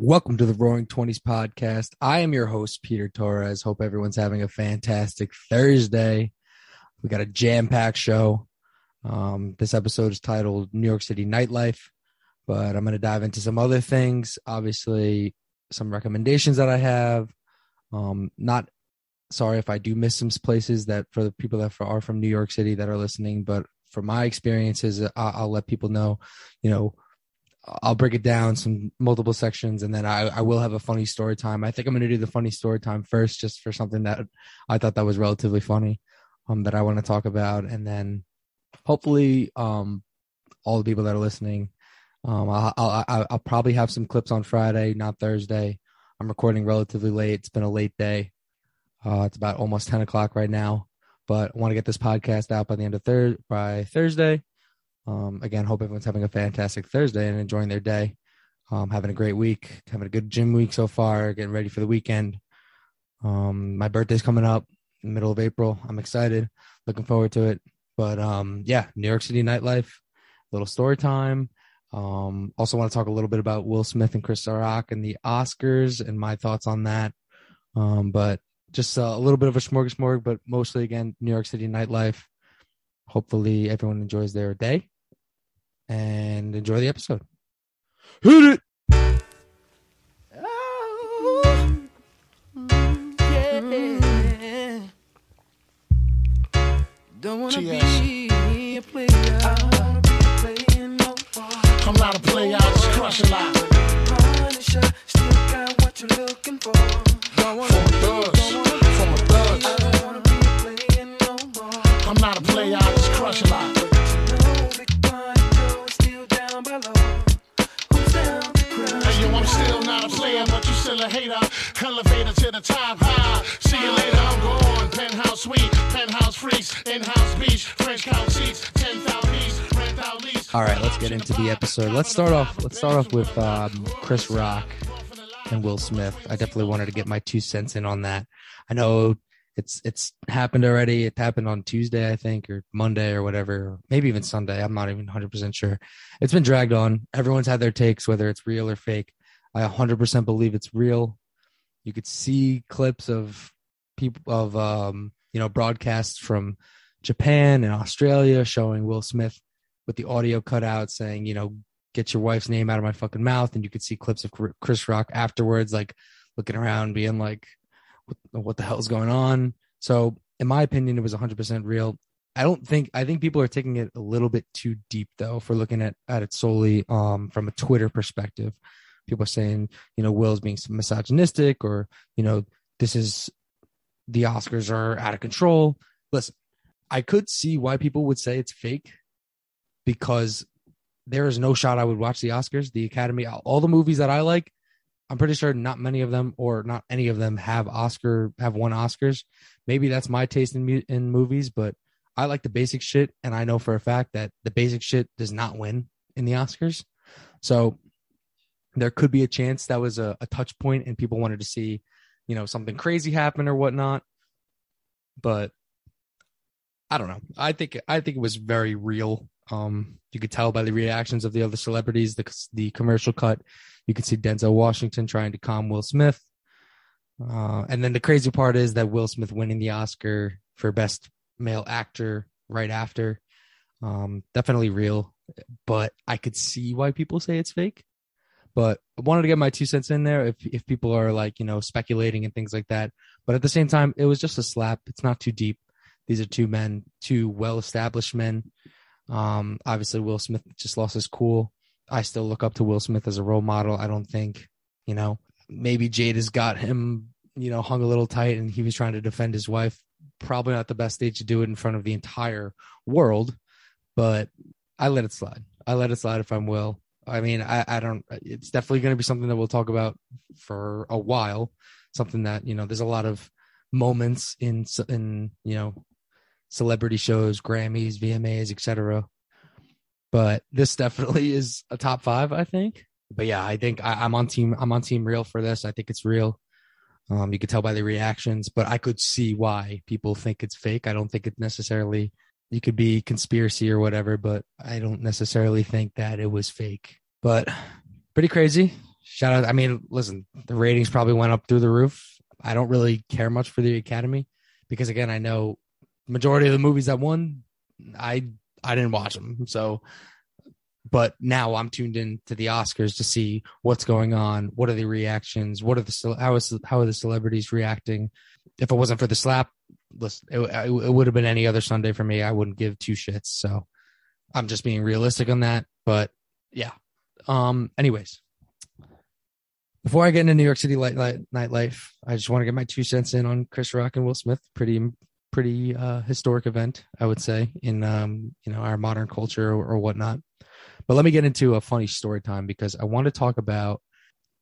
Welcome to the Roaring Twenties podcast. I am your host, Peter Torres. Hope everyone's having a fantastic Thursday. We got a jam-packed show. Um, this episode is titled New York City Nightlife, but I'm going to dive into some other things. Obviously, some recommendations that I have. Um, not sorry if I do miss some places that for the people that are from New York City that are listening, but from my experiences, I'll let people know, you know, I'll break it down some multiple sections and then I, I will have a funny story time. I think I'm going to do the funny story time first, just for something that I thought that was relatively funny, um, that I want to talk about. And then hopefully, um, all the people that are listening, um, I'll, I'll, I'll probably have some clips on Friday, not Thursday. I'm recording relatively late. It's been a late day. Uh, it's about almost 10 o'clock right now, but I want to get this podcast out by the end of third by Thursday. Um, again, hope everyone's having a fantastic Thursday and enjoying their day. Um, having a great week, having a good gym week so far, getting ready for the weekend. Um, my birthday's coming up middle of April. I'm excited, looking forward to it. But um, yeah, New York City nightlife, little story time. Um, also want to talk a little bit about Will Smith and Chris Rock and the Oscars and my thoughts on that. Um, but just a little bit of a smorgasbord, but mostly again, New York City nightlife. Hopefully everyone enjoys their day and enjoy the episode. Hit it. Oh, don't wanna TS. be a player. I don't wanna be playing no more. I'm not a player, I just crush a lot. Punisher, still got what you're looking for. Don't wanna From be, thugs, don't wanna from a I thug. don't wanna be playing no more. I'm not a player, I just crush a lot. Joe down below. Who's down to crush? Hey, yo, I'm still not a player, but you still a hater. Elevator to the top high. See you later, I'm gone. Penthouse suite, penthouse freaks, in-house beach, French couch seats, 10,000 piece, rent out lease. All right, let's get into the episode. Let's start off. Let's start off with um, Chris Rock and Will Smith. I definitely wanted to get my two cents in on that. I know it's it's happened already. It happened on Tuesday, I think, or Monday or whatever, maybe even Sunday. I'm not even 100 percent sure. It's been dragged on. Everyone's had their takes, whether it's real or fake. I 100 percent believe it's real. You could see clips of people of um, you know broadcasts from Japan and Australia showing Will Smith with the audio cut out saying, you know, get your wife's name out of my fucking mouth. And you could see clips of Chris Rock afterwards, like looking around, being like, what, the hell's going on? So, in my opinion, it was 100% real. I don't think, I think people are taking it a little bit too deep, though, for looking at, at it solely um, from a Twitter perspective. People are saying, you know, Will's being misogynistic or, you know, this is the Oscars are out of control. Listen, I could see why people would say it's fake because there is no shot I would watch the Oscars, the Academy, all the movies that I like. I'm pretty sure not many of them or not any of them have Oscar have won Oscars. Maybe that's my taste in in movies, but I like the basic shit, and I know for a fact that the basic shit does not win in the Oscars. So there could be a chance that was a, a touch point, and people wanted to see, you know, something crazy happen or whatnot. But I don't know. I think I think it was very real. Um, you could tell by the reactions of the other celebrities, the the commercial cut. You could see Denzel Washington trying to calm Will Smith. Uh, and then the crazy part is that Will Smith winning the Oscar for Best Male Actor right after. Um, definitely real, but I could see why people say it's fake. But I wanted to get my two cents in there if if people are like you know speculating and things like that. But at the same time, it was just a slap. It's not too deep. These are two men, two well established men. Um, obviously, Will Smith just lost his cool. I still look up to Will Smith as a role model. I don't think, you know, maybe Jada has got him, you know, hung a little tight and he was trying to defend his wife. Probably not the best stage to do it in front of the entire world, but I let it slide. I let it slide if I'm Will. I mean, I, I don't, it's definitely going to be something that we'll talk about for a while. Something that, you know, there's a lot of moments in, in, you know, celebrity shows, Grammys, VMAs, etc. But this definitely is a top five, I think. But yeah, I think I, I'm on team. I'm on team real for this. I think it's real. Um, you could tell by the reactions, but I could see why people think it's fake. I don't think it necessarily. You could be conspiracy or whatever, but I don't necessarily think that it was fake. But pretty crazy. shout out. I mean, listen, the ratings probably went up through the roof. I don't really care much for the Academy because again, I know majority of the movies that won, I I didn't watch them. So, but now I'm tuned in to the Oscars to see what's going on. What are the reactions? What are the how is how are the celebrities reacting? If it wasn't for the slap, listen, it, it would have been any other Sunday for me. I wouldn't give two shits. So, I'm just being realistic on that. But yeah. Um. Anyways, before I get into New York City light, light, nightlife, I just want to get my two cents in on Chris Rock and Will Smith. Pretty pretty uh, historic event, I would say, in um, you know our modern culture or, or whatnot. But let me get into a funny story time because I want to talk about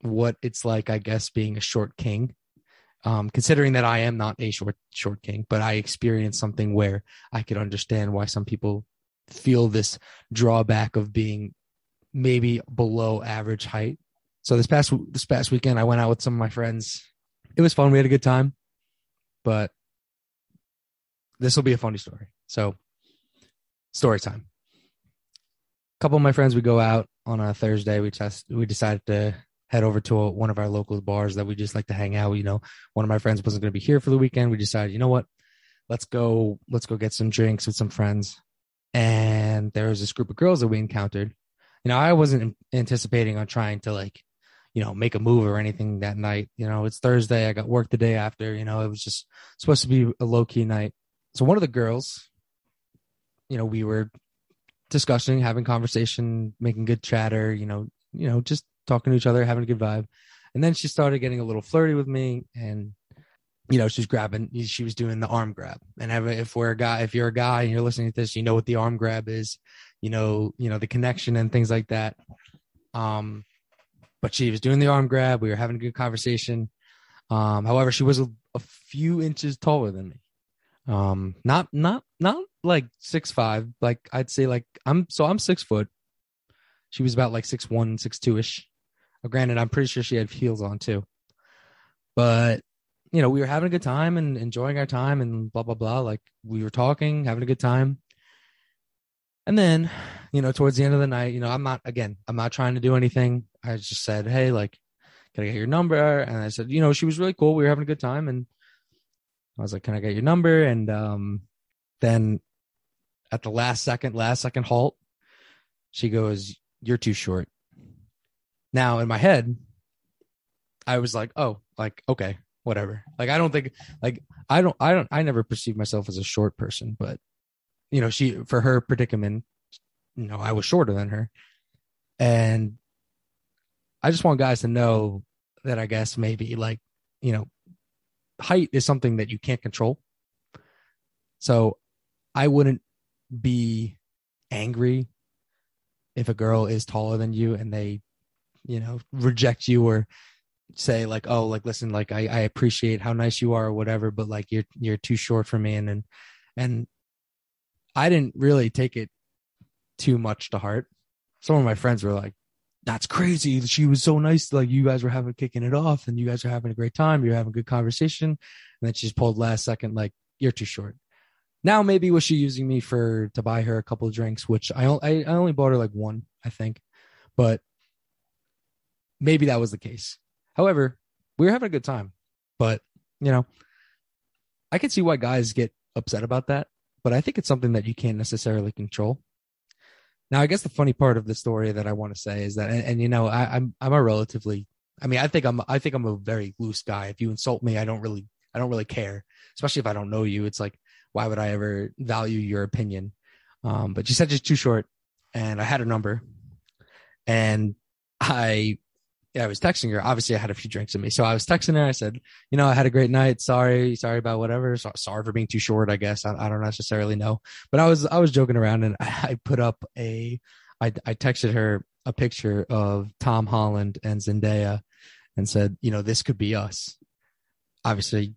what it's like, I guess, being a short king. Um, considering that I am not a short short king, but I experienced something where I could understand why some people feel this drawback of being maybe below average height. So this past this past weekend, I went out with some of my friends. It was fun. We had a good time, but this will be a funny story. So, story time. A couple of my friends, we go out on a Thursday. We test. We decided to head over to a, one of our local bars that we just like to hang out. You know, one of my friends wasn't going to be here for the weekend. We decided, you know what? Let's go. Let's go get some drinks with some friends. And there was this group of girls that we encountered. You know, I wasn't anticipating on trying to like, you know, make a move or anything that night. You know, it's Thursday. I got work the day after. You know, it was just supposed to be a low key night. So one of the girls, you know, we were discussing, having conversation, making good chatter, you know, you know, just talking to each other, having a good vibe. And then she started getting a little flirty with me and you know, she's grabbing she was doing the arm grab. And if we're a guy, if you're a guy and you're listening to this, you know what the arm grab is, you know, you know, the connection and things like that. Um but she was doing the arm grab. We were having a good conversation. Um, however, she was a, a few inches taller than me um not not not like six five like i'd say like i'm so i'm six foot. She was about like six one six two ish granted i'm pretty sure she had heels on too. But you know we were having a good time and enjoying our time and blah blah blah. Like we were talking having a good time. And then you know towards the end of the night you know i'm not again i'm not trying to do anything. I just said hey like can i get your number? And i said you know she was really cool. We were having a good time and I was like, "Can I get your number?" And um, then at the last second, last second halt, she goes, "You're too short." Now in my head, I was like, "Oh, like okay, whatever." Like I don't think like I don't I don't I never perceive myself as a short person, but you know, she for her predicament, you know, I was shorter than her, and I just want guys to know that I guess maybe like you know height is something that you can't control. So I wouldn't be angry if a girl is taller than you and they, you know, reject you or say like, oh, like listen, like I, I appreciate how nice you are or whatever, but like you're you're too short for me and and and I didn't really take it too much to heart. Some of my friends were like, that's crazy. She was so nice. Like you guys were having kicking it off and you guys are having a great time. You're having a good conversation. And then she just pulled last second, like, you're too short. Now maybe was she using me for to buy her a couple of drinks, which I I, I only bought her like one, I think. But maybe that was the case. However, we were having a good time. But, you know, I can see why guys get upset about that, but I think it's something that you can't necessarily control. Now, I guess the funny part of the story that I want to say is that, and, and you know, I, I'm I'm a relatively, I mean, I think I'm I think I'm a very loose guy. If you insult me, I don't really I don't really care, especially if I don't know you. It's like, why would I ever value your opinion? Um, but she said she's too short, and I had a number, and I yeah, I was texting her. Obviously, I had a few drinks in me, so I was texting her. I said, you know, I had a great night. Sorry, sorry about whatever. So, sorry for being too short. I guess I, I don't necessarily know, but I was I was joking around, and I put up a, I I texted her a picture of Tom Holland and Zendaya, and said, you know, this could be us. Obviously,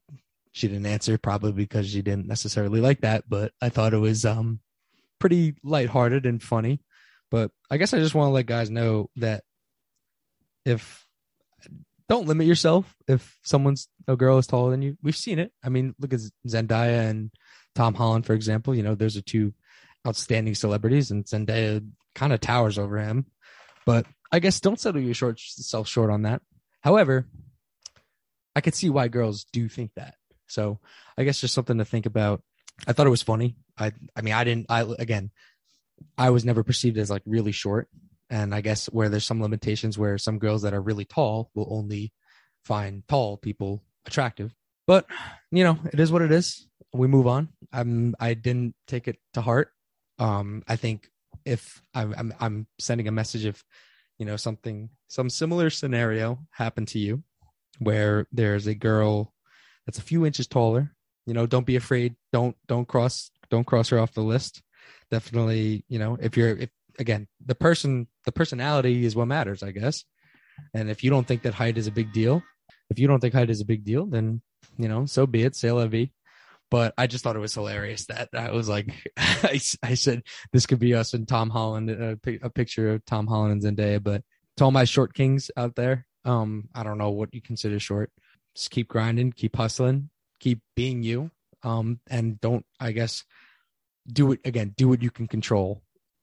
she didn't answer, probably because she didn't necessarily like that, but I thought it was um pretty lighthearted and funny. But I guess I just want to let guys know that if don't limit yourself if someone's a girl is taller than you. We've seen it. I mean, look at Zendaya and Tom Holland, for example. You know, those are two outstanding celebrities, and Zendaya kind of towers over him. But I guess don't settle yourself short on that. However, I could see why girls do think that. So I guess just something to think about. I thought it was funny. I I mean I didn't I again I was never perceived as like really short. And I guess where there's some limitations where some girls that are really tall will only find tall people attractive. But you know, it is what it is. We move on. I'm I didn't take it to heart. Um I think if I'm I'm, I'm sending a message if you know something some similar scenario happened to you where there's a girl that's a few inches taller you know don't be afraid don't don't cross don't cross her off the list definitely you know if you're if again the person the personality is what matters i guess. And if you don't think that height is a big deal if you don't think height is a big deal then you know so be it say la vie. But i just thought it was hilarious that i was like I, I said this could be us and tom holland a, a picture of tom holland and zendaya but to all my short kings out there um i don't know what you consider short. Just keep grinding keep hustling keep being you um and don't i guess do it again do what you can control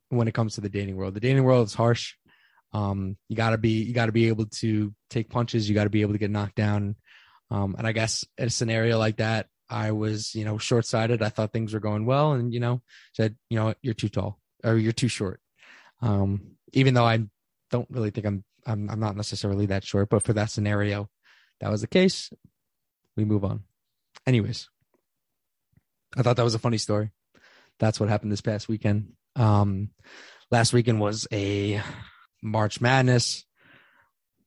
when it comes to the dating world. The dating world is harsh. Um you got to be you got to be able to take punches. You got to be able to get knocked down. Um and i guess in a scenario like that i was you know short-sighted. I thought things were going well and you know said you know you're too tall or you're too short. Um even though i don't really think i'm i'm, I'm not necessarily that short but for that scenario that was the case we move on. Anyways i thought that was a funny story. That's what happened this past weekend um last weekend was a march madness.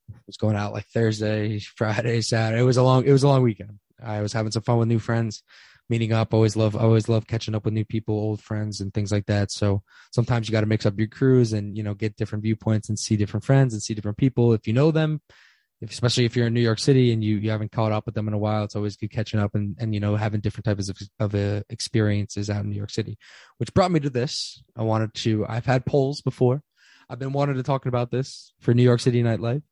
It was going out like thursday friday saturday. It was a long it was a long weekend. I was having some fun with new friends meeting up. Always love always love catching up with new people old friends and things like that. So sometimes you got to mix up your crews and you know get different viewpoints and see different friends and see different people. If you know them if, especially if you're in New York City and you, you haven't caught up with them in a while, it's always good catching up and, and you know having different types of of uh, experiences out in New York City, which brought me to this. I wanted to. I've had polls before. I've been wanting to talk about this for New York City nightlife,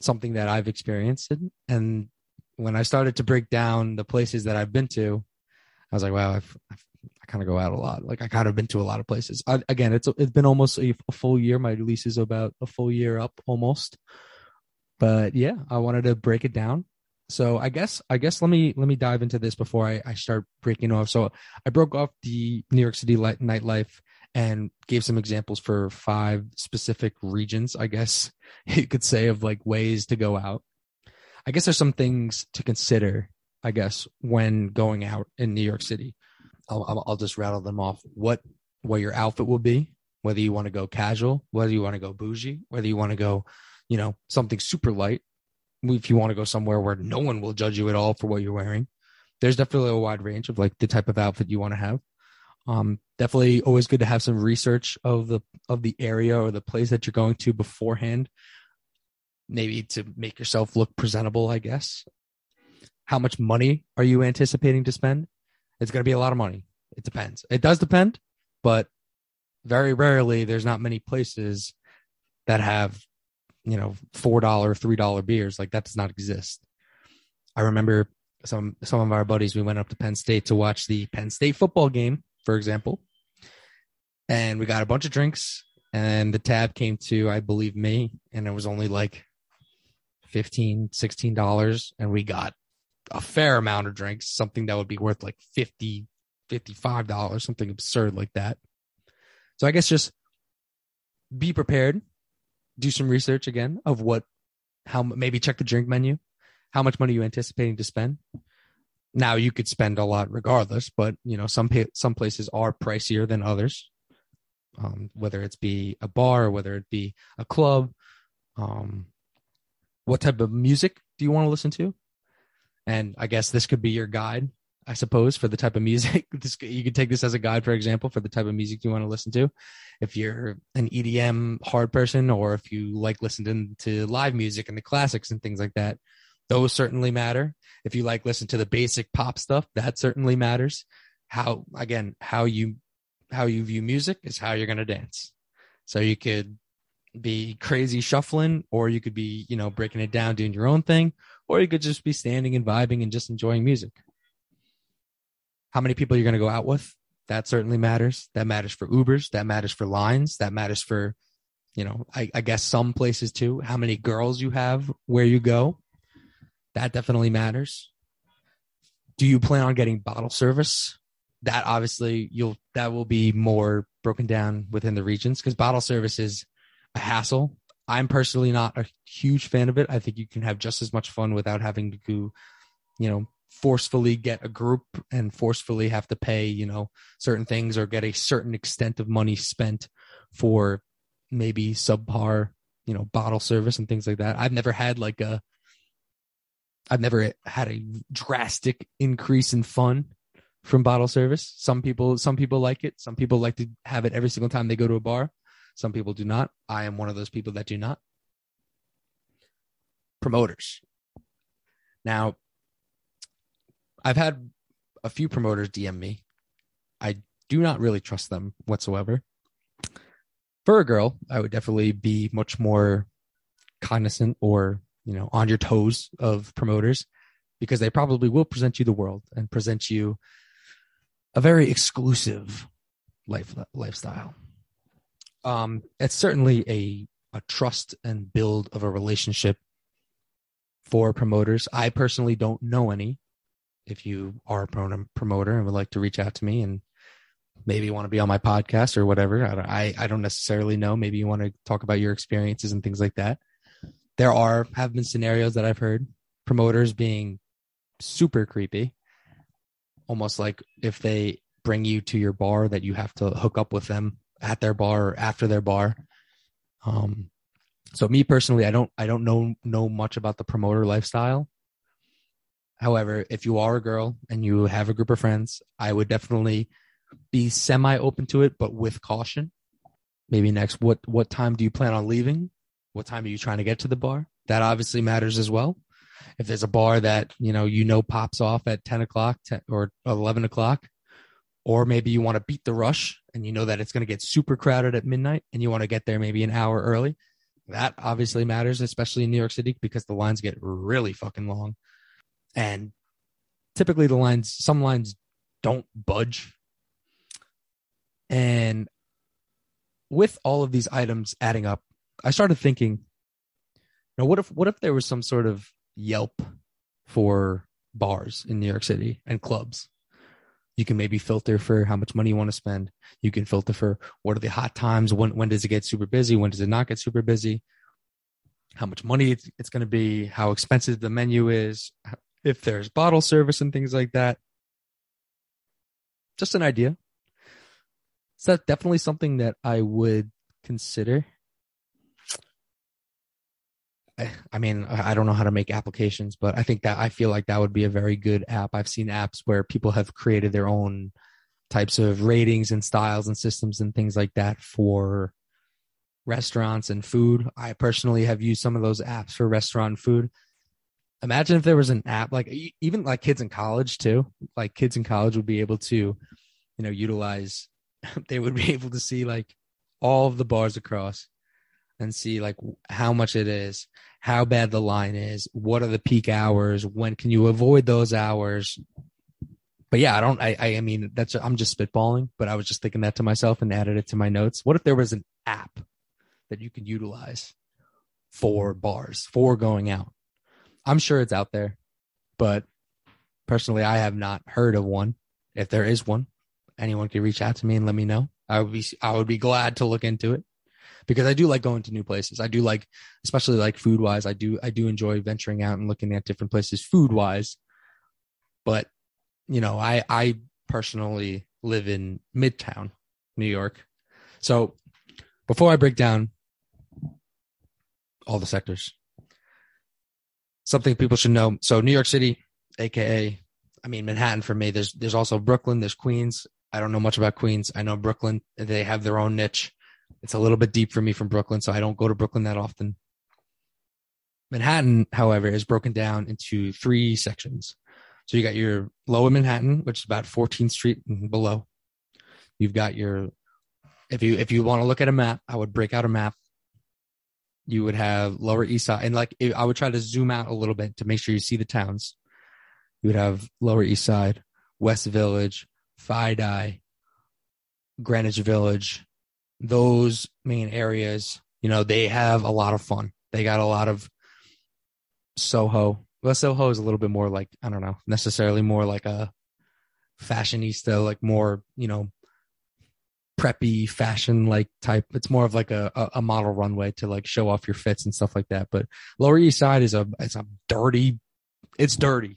something that I've experienced, and when I started to break down the places that I've been to, I was like, wow, I've, I've I kind of go out a lot. Like I kind of been to a lot of places. I, again, it's it's been almost a, a full year. My lease is about a full year up almost but yeah i wanted to break it down. So i guess i guess let me let me dive into this before i, I start breaking off. So i broke off the new york city light, nightlife and gave some examples for five specific regions i guess you could say of like ways to go out. I guess there's some things to consider i guess when going out in new york city. I'll, I'll, I'll just rattle them off. What what your outfit will be whether you want to go casual whether you want to go bougie whether you want to go you know, something super light. If you want to go somewhere where no one will judge you at all for what you're wearing, there's definitely a wide range of like the type of outfit you want to have. Um, definitely always good to have some research of the of the area or the place that you're going to beforehand, maybe to make yourself look presentable. I guess. How much money are you anticipating to spend? It's going to be a lot of money. It depends. It does depend, but very rarely there's not many places that have you know four dollar three dollar beers like that does not exist. I remember some some of our buddies we went up to penn state to watch the penn state football game for example. And we got a bunch of drinks and the tab came to i believe me and it was only like 15 16 dollars and we got a fair amount of drinks something that would be worth like 50 55 dollars something absurd like that. So i guess just be prepared do some research again of what how maybe check the drink menu how much money are you anticipating to spend. Now you could spend a lot regardless but you know some some places are pricier than others. Um, whether it's be a bar or whether it be a club um, what type of music do you want to listen to? And i guess this could be your guide I suppose, for the type of music. This, you could take this as a guide, for example, for the type of music you want to listen to. If you're an EDM hard person, or if you like listening to live music and the classics and things like that, those certainly matter. If you like listen to the basic pop stuff, that certainly matters. How again, how you how you view music is how you're gonna dance. So you could be crazy shuffling, or you could be, you know, breaking it down, doing your own thing, or you could just be standing and vibing and just enjoying music how many people you're going to go out with that certainly matters that matters for ubers that matters for lines that matters for you know, I, I guess some places too, how many girls you have where you go. That definitely matters. Do you plan on getting bottle service? That obviously you'll that will be more broken down within the regions because bottle service is a hassle. I'm personally not a huge fan of it. I think you can have just as much fun without having to go, you know, forcefully get a group and forcefully have to pay, you know, certain things or get a certain extent of money spent for maybe subpar, you know, bottle service and things like that. I've never had like a I've never had a drastic increase in fun from bottle service. Some people some people like it. Some people like to have it every single time they go to a bar. Some people do not. I am one of those people that do not. Promoters. Now, I've had a few promoters DM me. I do not really trust them whatsoever. For a girl, I would definitely be much more cognizant or, you know, on your toes of promoters because they probably will present you the world and present you a very exclusive life lifestyle. Um, it's certainly a a trust and build of a relationship for promoters. I personally don't know any. If you are a pro- promoter and would like to reach out to me and maybe want to be on my podcast or whatever, I don't, I, I don't necessarily know. Maybe you want to talk about your experiences and things like that. There are have been scenarios that I've heard promoters being super creepy, almost like if they bring you to your bar that you have to hook up with them at their bar or after their bar. Um, so me personally, I don't I don't know know much about the promoter lifestyle. However, if you are a girl and you have a group of friends, I would definitely be semi open to it, but with caution. Maybe next, what what time do you plan on leaving? What time are you trying to get to the bar? That obviously matters as well. If there's a bar that you know you know pops off at ten o'clock 10, or eleven o'clock, or maybe you want to beat the rush and you know that it's going to get super crowded at midnight and you want to get there maybe an hour early. That obviously matters, especially in New York City because the lines get really fucking long. And typically the lines, some lines don't budge. And with all of these items adding up, I started thinking, you know, what if what if there was some sort of Yelp for bars in New York City and clubs? you can maybe filter for how much money you want to spend. You can filter for what are the hot times, when when does it get super busy, when does it not get super busy, how much money it's, it's going to be, how expensive the menu is, if there's bottle service and things like that. Just an idea. So that's definitely something that I would consider. I, I mean, I don't know how to make applications, but I think that I feel like that would be a very good app. I've seen apps where people have created their own types of ratings and styles and systems and things like that for restaurants and food. I personally have used some of those apps for restaurant food. Imagine if there was an app like even like kids in college too. Like kids in college would be able to, you know, utilize they would be able to see like all of the bars across and see like how much it is, how bad the line is, what are the peak hours, when can you avoid those hours. But yeah, I don't. I. I mean, that's. I'm just spitballing, but I was just thinking that to myself and added it to my notes. What if there was an app that you could utilize for bars for going out? I'm sure it's out there, but personally, I have not heard of one. If there is one, anyone can reach out to me and let me know. I would be. I would be glad to look into it because I do like going to new places. I do like, especially like food wise. I do I do enjoy venturing out and looking at different places food wise. But you know, I I personally live in Midtown, New York. So before I break down all the sectors, something people should know. So New York City, aka I mean Manhattan for me. There's there's also Brooklyn, there's Queens. I don't know much about Queens. I know Brooklyn. They have their own niche. It's a little bit deep for me from Brooklyn, so I don't go to Brooklyn that often. Manhattan, however, is broken down into three sections. So you got your lower Manhattan, which is about 14th Street and below. You've got your if you if you want to look at a map, I would break out a map. You would have Lower East Side, and like I would try to zoom out a little bit to make sure you see the towns. You would have Lower East Side, West Village, FiDi, Greenwich Village, those main areas, You know, they have a lot of fun. They got a lot of Soho. Well, Soho is a little bit more like I don't know, necessarily more like a fashionista, like more you know, preppy fashion like type. It's more of like a, a model runway to like show off your fits and stuff like that. But Lower East Side is a it's a dirty, it's dirty,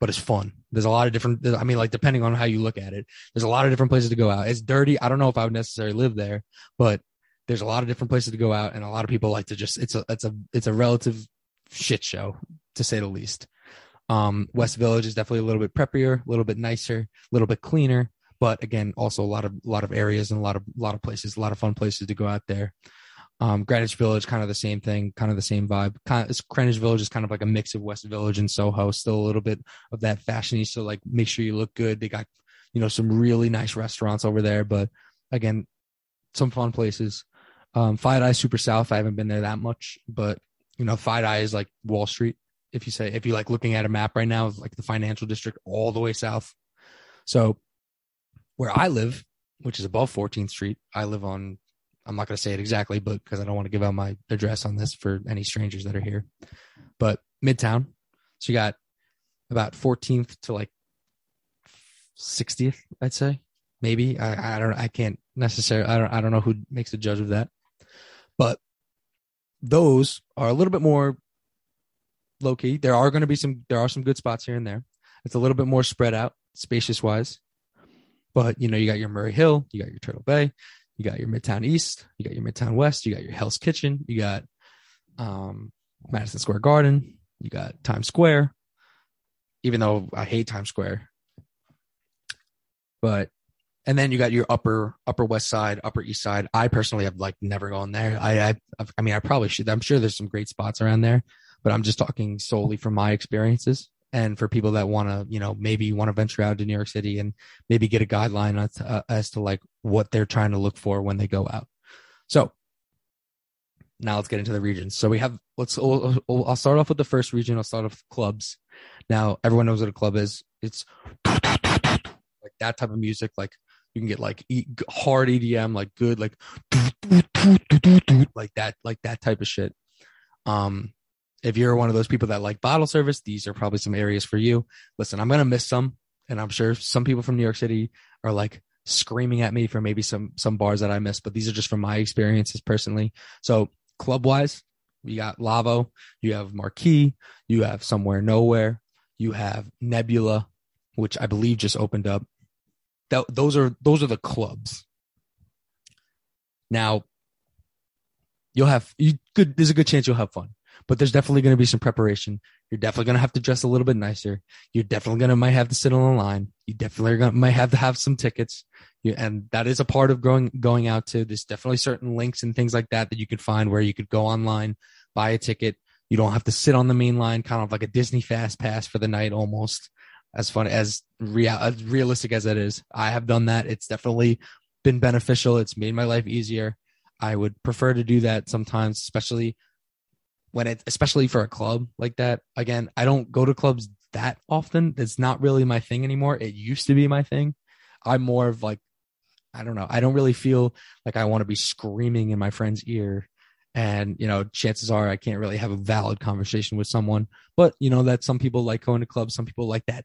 but it's fun. There's a lot of different. I mean, like depending on how you look at it, there's a lot of different places to go out. It's dirty. I don't know if I would necessarily live there, but there's a lot of different places to go out, and a lot of people like to just. It's a it's a it's a relative shit show to say the least. Um, West Village is definitely a little bit preppier, a little bit nicer, a little bit cleaner, but again, also a lot of a lot of areas and a lot of a lot of places, a lot of fun places to go out there. Um, Greenwich Village, kind of the same thing, kind of the same vibe. Kind of, Greenwich Village is kind of like a mix of West Village and Soho. Still a little bit of that fashiony. So like, make sure you look good. They got, you know, some really nice restaurants over there. But again, some fun places. Um, FiDi Super South. I haven't been there that much, but you know, FiDi is like Wall Street. If you say, if you like looking at a map right now, like the financial district all the way south. So where I live, which is above 14th Street, I live on I'm not going to say it exactly, but because I don't want to give out my address on this for any strangers that are here. But Midtown, so you got about 14th to like 60th, I'd say, maybe. I, I don't, I can't necessarily, I don't, I don't know who makes the judge of that, but those are a little bit more low key. There are going to be some, there are some good spots here and there. It's a little bit more spread out, spacious wise. But you know, you got your Murray Hill, you got your Turtle Bay, you got your Midtown East, you got your Midtown West, you got your Hell's Kitchen, you got um, Madison Square Garden, you got Times Square. Even though I hate Times Square, but and then you got your upper upper West Side, upper East Side. I personally have like never gone there. I I I mean I probably should. I'm sure there's some great spots around there, but I'm just talking solely from my experiences and for people that want to you know maybe want to venture out to new york city and maybe get a guideline as to, uh, as to like what they're trying to look for when they go out. So now let's get into the regions. So we have let's i'll, I'll start off with the first region. I'll start off with clubs. Now everyone knows what a club is. It's like that type of music. Like you can get like hard edm like good like like that like that type of shit. Um if you're one of those people that like bottle service, these are probably some areas for you. Listen, I'm going to miss some, and I'm sure some people from New York City are like screaming at me for maybe some some bars that I missed, but these are just from my experiences personally. So club wise, you got Lavo, you have Marquee, you have Somewhere Nowhere, you have Nebula, which I believe just opened up. Th- those are those are the clubs. Now, you'll have you good. There's a good chance you'll have fun but there's definitely going to be some preparation. You're definitely going to have to dress a little bit nicer. You're definitely going to might have to sit on the line. You definitely gonna, might have to have some tickets. You, and that is a part of going going out to. There's definitely certain links and things like that that you could find where you could go online, buy a ticket. You don't have to sit on the main line, kind of like a Disney fast pass for the night almost. As fun as real as realistic as that is, I have done that. It's definitely been beneficial. It's made my life easier. I would prefer to do that sometimes, especially when it especially for a club like that again i don't go to clubs that often. It's not really my thing anymore. It used to be my thing. I'm more of like i don't know. I don't really feel like i want to be screaming in my friend's ear. And you know chances are i can't really have a valid conversation with someone. But you know that some people like going to clubs. Some people like that.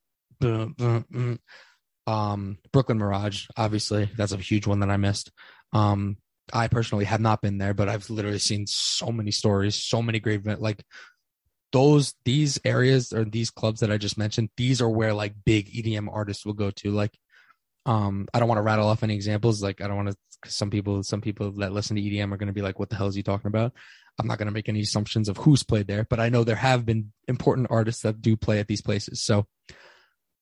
Um brooklyn mirage obviously that's a huge one that i missed. Um I personally have not been there, but I've literally seen so many stories, so many great like those these areas or these clubs that I just mentioned. These are where like big EDM artists will go to. Like, um, I don't want to rattle off any examples. Like, I don't want to. Some people, some people that listen to EDM are going to be like, "What the hell is he talking about?" I'm not going to make any assumptions of who's played there, but I know there have been important artists that do play at these places. So,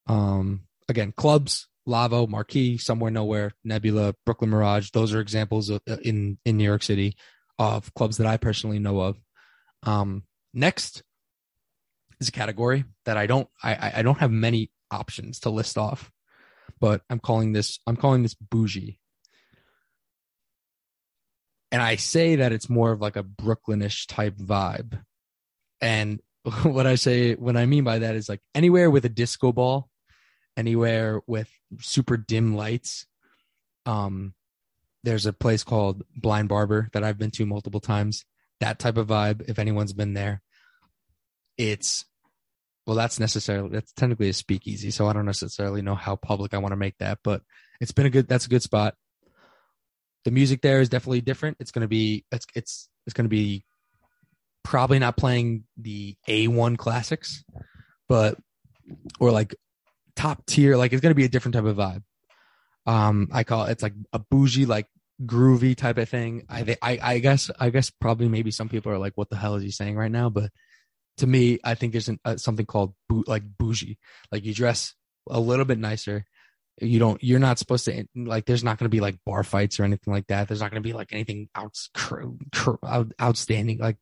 um, again, clubs, Lavo, Marquee, Somewhere Nowhere, Nebula, Brooklyn Mirage. Those are examples of, uh, in in New York City of clubs that I personally know of. Um, next is a category that I don't I I don't have many options to list off, but I'm calling this I'm calling this bougie. And I say that it's more of like a Brooklynish type vibe. And what I say, what I mean by that is like anywhere with a disco ball anywhere with super dim lights um there's a place called Blind Barber that I've been to multiple times. That type of vibe, if anyone's been there, it's well, that's necessarily that's technically a speakeasy, so I don't necessarily know how public I want to make that, but it's been a good that's a good spot. The music there is definitely different. It's gonna be it's it's it's gonna be probably not playing the A1 classics, but or like top tier, like it's gonna be a different type of vibe. Um, I call it, it's like a bougie, like groovy type of thing. I, I, I guess, I guess probably maybe some people are like, what the hell is he saying right now? But to me, I think there's an, uh, something called bou- like bougie. Like you dress a little bit nicer. You don't, you're not supposed to like, there's not going to be like bar fights or anything like that. There's not going to be like anything outs, cr- cr- out, outstanding, like,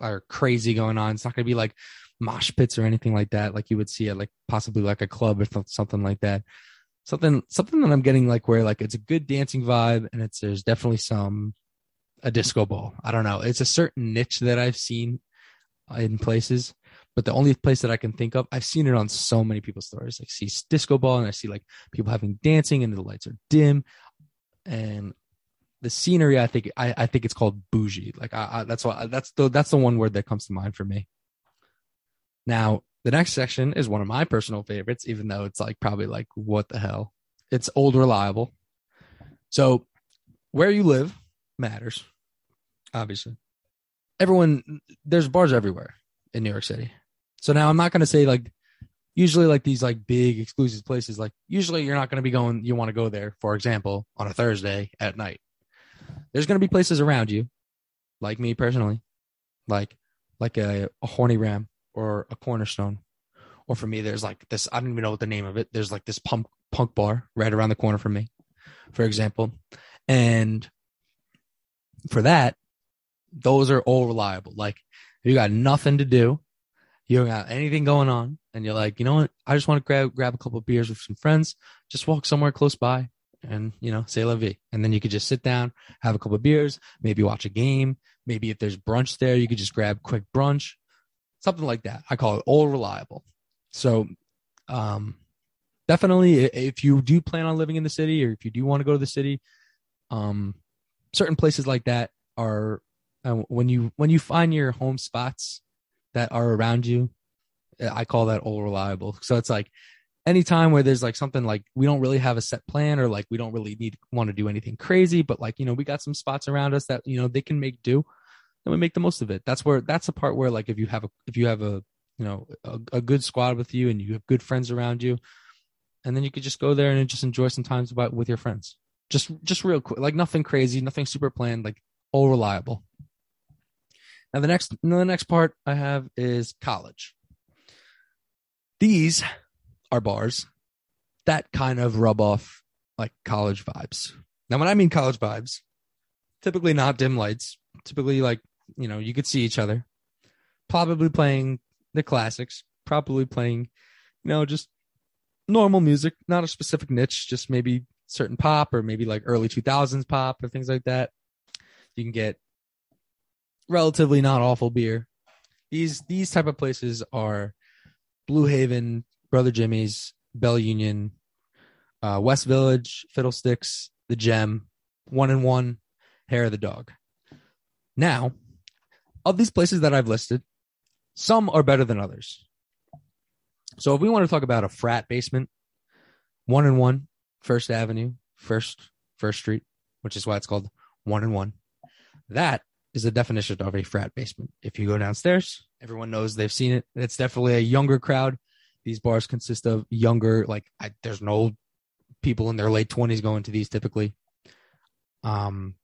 or crazy going on. It's not going to be like mosh pits or anything like that. Like you would see at like possibly like a club or th- something like that something something that I'm getting like where like it's a good dancing vibe and it's there's definitely some a disco ball. I don't know. It's a certain niche that I've seen in places, but the only place that I can think of, I've seen it on so many people's stories. Like see disco ball and I see like people having dancing and the lights are dim and the scenery. I think I, I think it's called bougie. Like I, I that's why that's the that's the one word that comes to mind for me. Now the next section is one of my personal favorites, even though it's like probably like, what the hell? It's old reliable. So where you live matters, obviously. Everyone, there's bars everywhere in New York City. So now I'm not going to say like, usually like these like big exclusive places, like usually you're not going to be going, you want to go there, for example, on a Thursday at night. There's going to be places around you, like me personally, like, like a, a horny ram or a cornerstone. Or for me there's like this i don't even know what the name of it. There's like this punk punk bar right around the corner from me for example. And for that those are all reliable. Like you got nothing to do. You don't got anything going on. And you're like you know what? I just want to grab grab a couple of beers with some friends. Just walk somewhere close by and you know say la vie. And then you could just sit down have a couple of beers maybe watch a game. Maybe if there's brunch there you could just grab quick brunch something like that. I call it all reliable. So, um, definitely, if you do plan on living in the city or if you do want to go to the city, um, certain places like that are uh, when you when you find your home spots that are around you. uh, I call that all reliable. So it's like anytime where there's like something like we don't really have a set plan or like we don't really need want to do anything crazy, but like you know we got some spots around us that you know they can make do then we make the most of it. That's where that's the part where like if you have a if you have a you know a, a good squad with you and you have good friends around you, and then you could just go there and just enjoy some times about with your friends. Just just real quick, like nothing crazy, nothing super planned, like all reliable. Now the next the next part I have is college. These are bars that kind of rub off like college vibes. Now when I mean college vibes, typically not dim lights, typically like you know you could see each other. Probably playing the classics probably playing you know just normal music not a specific niche just maybe certain pop or maybe like early 2000s pop or things like that. You can get relatively not awful beer. These these type of places are blue haven brother jimmy's bell union uh, west village fiddlesticks the gem one and one hair of the dog. Now, of these places that I've listed, some are better than others. So if we want to talk about a frat basement, one and one, First Avenue, First First Street, which is why it's called one and one. That is the definition of a frat basement. If you go downstairs, everyone knows they've seen it. It's definitely a younger crowd. These bars consist of younger, like I, there's no people in their late twenties going to these typically. Um,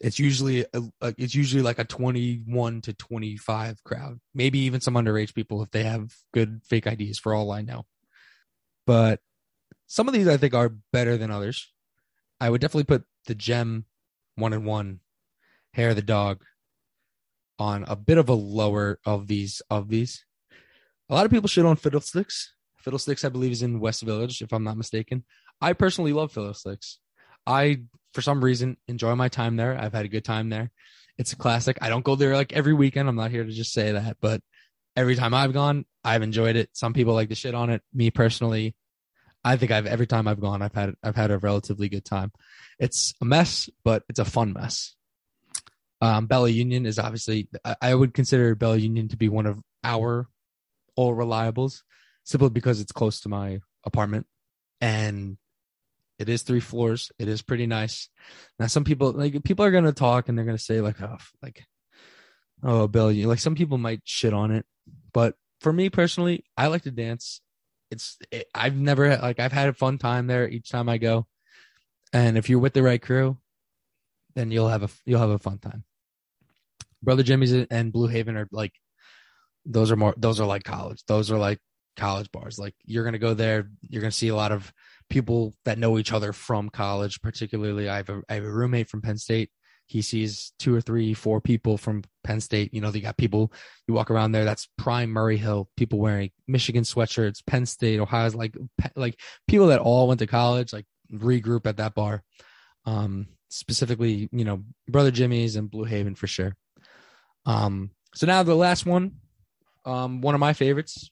it's usually a, a- it's usually like a 21 to 25 crowd maybe even some underage people if they have good fake ids for all i know. But some of these i think are better than others. I would definitely put the gem one and one hair of the dog on a bit of a lower of these of these. A lot of people shit on fiddlesticks. Fiddlesticks i believe is in west village if i'm not mistaken. I personally love fiddlesticks. I, for some reason, enjoy my time there. I've had a good time there. It's a classic. I don't go there like every weekend. I'm not here to just say that, but every time I've gone, I've enjoyed it. Some people like to shit on it. Me personally, I think I've every time I've gone, I've had I've had a relatively good time. It's a mess, but it's a fun mess. Um, Bella Union is obviously I, I would consider Bella Union to be one of our all reliables, simply because it's close to my apartment and it is three floors. It is pretty nice. Now some people like people are gonna talk and they're gonna say like oh like oh Bella Union like some people might shit on it, but for me personally, I like to dance. It's it, I've never like I've had a fun time there each time I go, and if you're with the right crew, then you'll have a you'll have a fun time. Brother Jimmy's and Blue Haven are like those are more those are like college. Those are like college bars. Like you're gonna go there, you're gonna see a lot of people that know each other from college. Particularly, I have a I have a roommate from Penn State. He sees two or three, four people from Penn State. You know, they got people you walk around there. That's prime Murray Hill. People wearing Michigan sweatshirts, Penn State, Ohio's like like people that all went to college. Like regroup at that bar. Um, specifically, you know, Brother Jimmy's and Blue Haven for sure. Um, so now the last one, um, one of my favorites.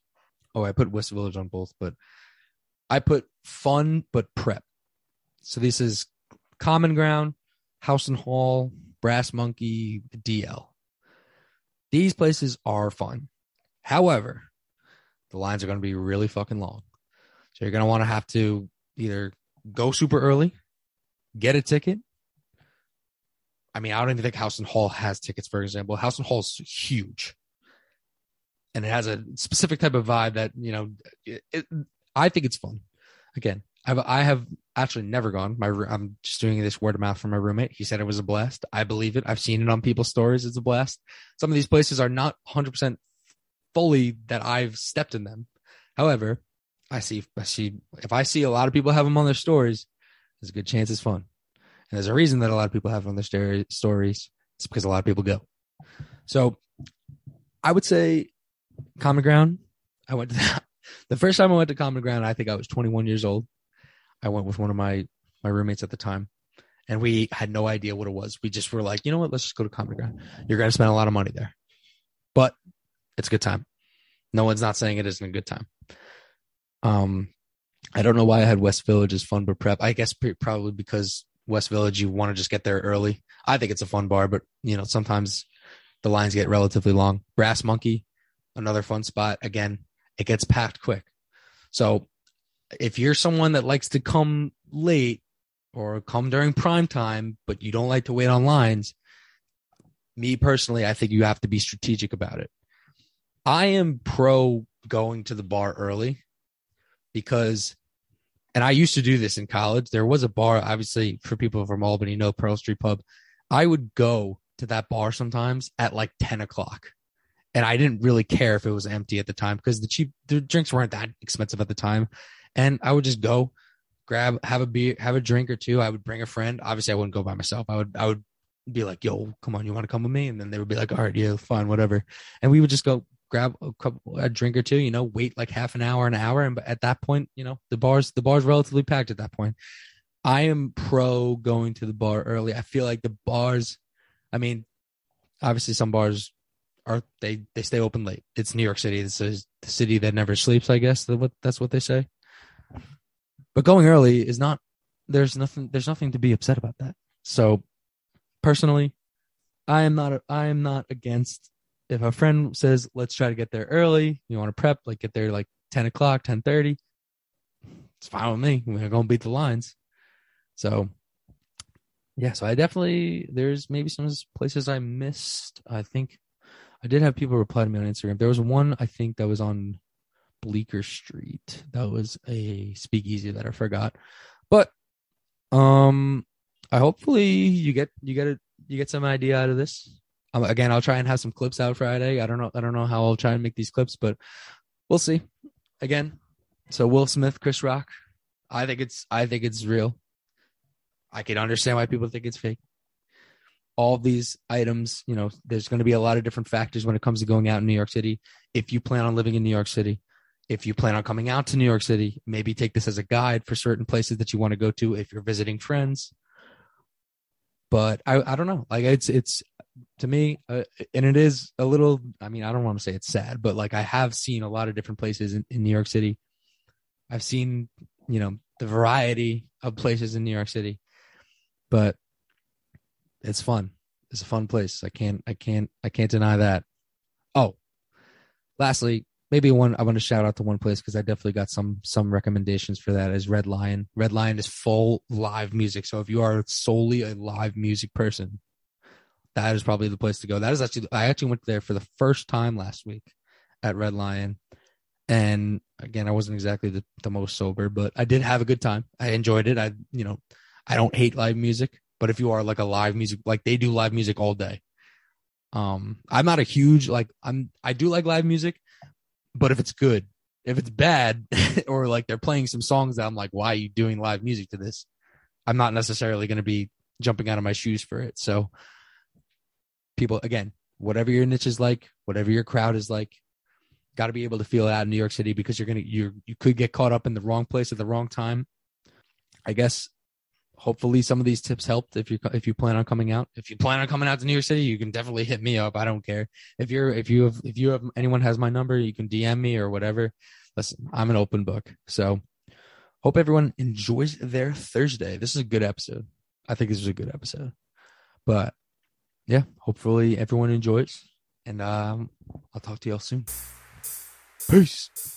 Oh, I put West Village on both, but I put fun but prep. So this is Common Ground, House and Hall, Brass Monkey, DL. These places are fun. However, the lines are going to be really fucking long. So you're going to want to have to either go super early, get a ticket. I mean, I don't even think House and Hall has tickets, for example. House and Hall is huge. And it has a specific type of vibe that, you know, it, it, I think it's fun. Again, I've, I have actually never gone. My I'm just doing this word of mouth from my roommate. He said it was a blast. I believe it. I've seen it on people's stories. It's a blast. Some of these places are not 100% fully that I've stepped in them. However, I see, I see, if I see a lot of people have them on their stories, there's a good chance it's fun. And there's a reason that a lot of people have on their stories. It's because a lot of people go. So I would say Common Ground. I went to that. The first time I went to Common Ground, I think I was 21 years old. I went with one of my my roommates at the time, and we had no idea what it was. We just were like, you know what? Let's just go to Common Ground. You're going to spend a lot of money there, but it's a good time. No one's not saying it isn't a good time. Um, I don't know why I had West Village as fun but prep. I guess pre- probably because West Village, you want to just get there early. I think it's a fun bar, but you know sometimes the lines get relatively long. Brass Monkey, another fun spot. Again, it gets packed quick. So if you're someone that likes to come late or come during prime time, but you don't like to wait on lines, me personally, I think you have to be strategic about it. I am pro going to the bar early because, and I used to do this in college. There was a bar, obviously, for people from Albany, know Pearl Street Pub. I would go to that bar sometimes at like 10 o'clock. And I didn't really care if it was empty at the time because the cheap the drinks weren't that expensive at the time. And I would just go grab, have a beer, have a drink or two. I would bring a friend. Obviously, I wouldn't go by myself. I would, I would be like, yo, come on, you want to come with me? And then they would be like, all right, yeah, fine, whatever. And we would just go grab a couple, a drink or two, you know, wait like half an hour, an hour. And at that point, you know, the bars, the bar's relatively packed at that point. I am pro going to the bar early. I feel like the bars, I mean, obviously some bars are they they stay open late. It's New York City. This is the city that never sleeps. I guess that's what they say. But going early is not. There's nothing. There's nothing to be upset about that. So, personally, I am not. I am not against. If a friend says, "Let's try to get there early," you want to prep, like get there like ten o'clock, ten thirty. It's fine with me. We're gonna beat the lines. So, yeah. So I definitely there's maybe some places I missed. I think I did have people reply to me on Instagram. There was one I think that was on Bleecker Street. That was a speakeasy that I forgot. But um I hopefully you get you get it you get some idea out of this. Um, again, I'll try and have some clips out Friday. I don't know I don't know how I'll try and make these clips, but we'll see. Again, so Will Smith, Chris Rock. I think it's I think it's real. I can understand why people think it's fake all these items, you know, there's going to be a lot of different factors when it comes to going out in New York City. If you plan on living in New York City, if you plan on coming out to New York City, maybe take this as a guide for certain places that you want to go to if you're visiting friends. But I, I don't know. Like it's, it's to me, uh, and it is a little, I mean, I don't want to say it's sad, but like I have seen a lot of different places in, in New York City. I've seen you know, the variety of places in New York City. But it's fun. It's a fun place. I can't I can't I can't deny that. Oh, lastly, maybe one I want to shout out to one place because I definitely got some some recommendations for that is Red Lion. Red Lion is full live music. So if you are solely a live music person, that is probably the place to go. That is actually I actually went there for the first time last week at Red Lion. And again, I wasn't exactly the, the most sober, but I did have a good time. I enjoyed it. I you know, I don't hate live music, but if you are like a live music like they do live music all day. Um I'm not a huge like I'm I do like live music, but if it's good, if it's bad or like they're playing some songs that I'm like, why are you doing live music to this? I'm not necessarily going to be jumping out of my shoes for it. So people again, whatever your niche is like, whatever your crowd is like, got to be able to feel it out in New York City because you're to you you could get caught up in the wrong place at the wrong time. I guess hopefully some of these tips helped if you if you plan on coming out. If you plan on coming out to New York City, you can definitely hit me up. I don't care. If you're if you have if you have anyone has my number, you can DM me or whatever. Listen, I'm an open book. So hope everyone enjoys their Thursday. This is a good episode. I think this is a good episode. But yeah, hopefully everyone enjoys. And um, I'll talk to y'all soon. Peace.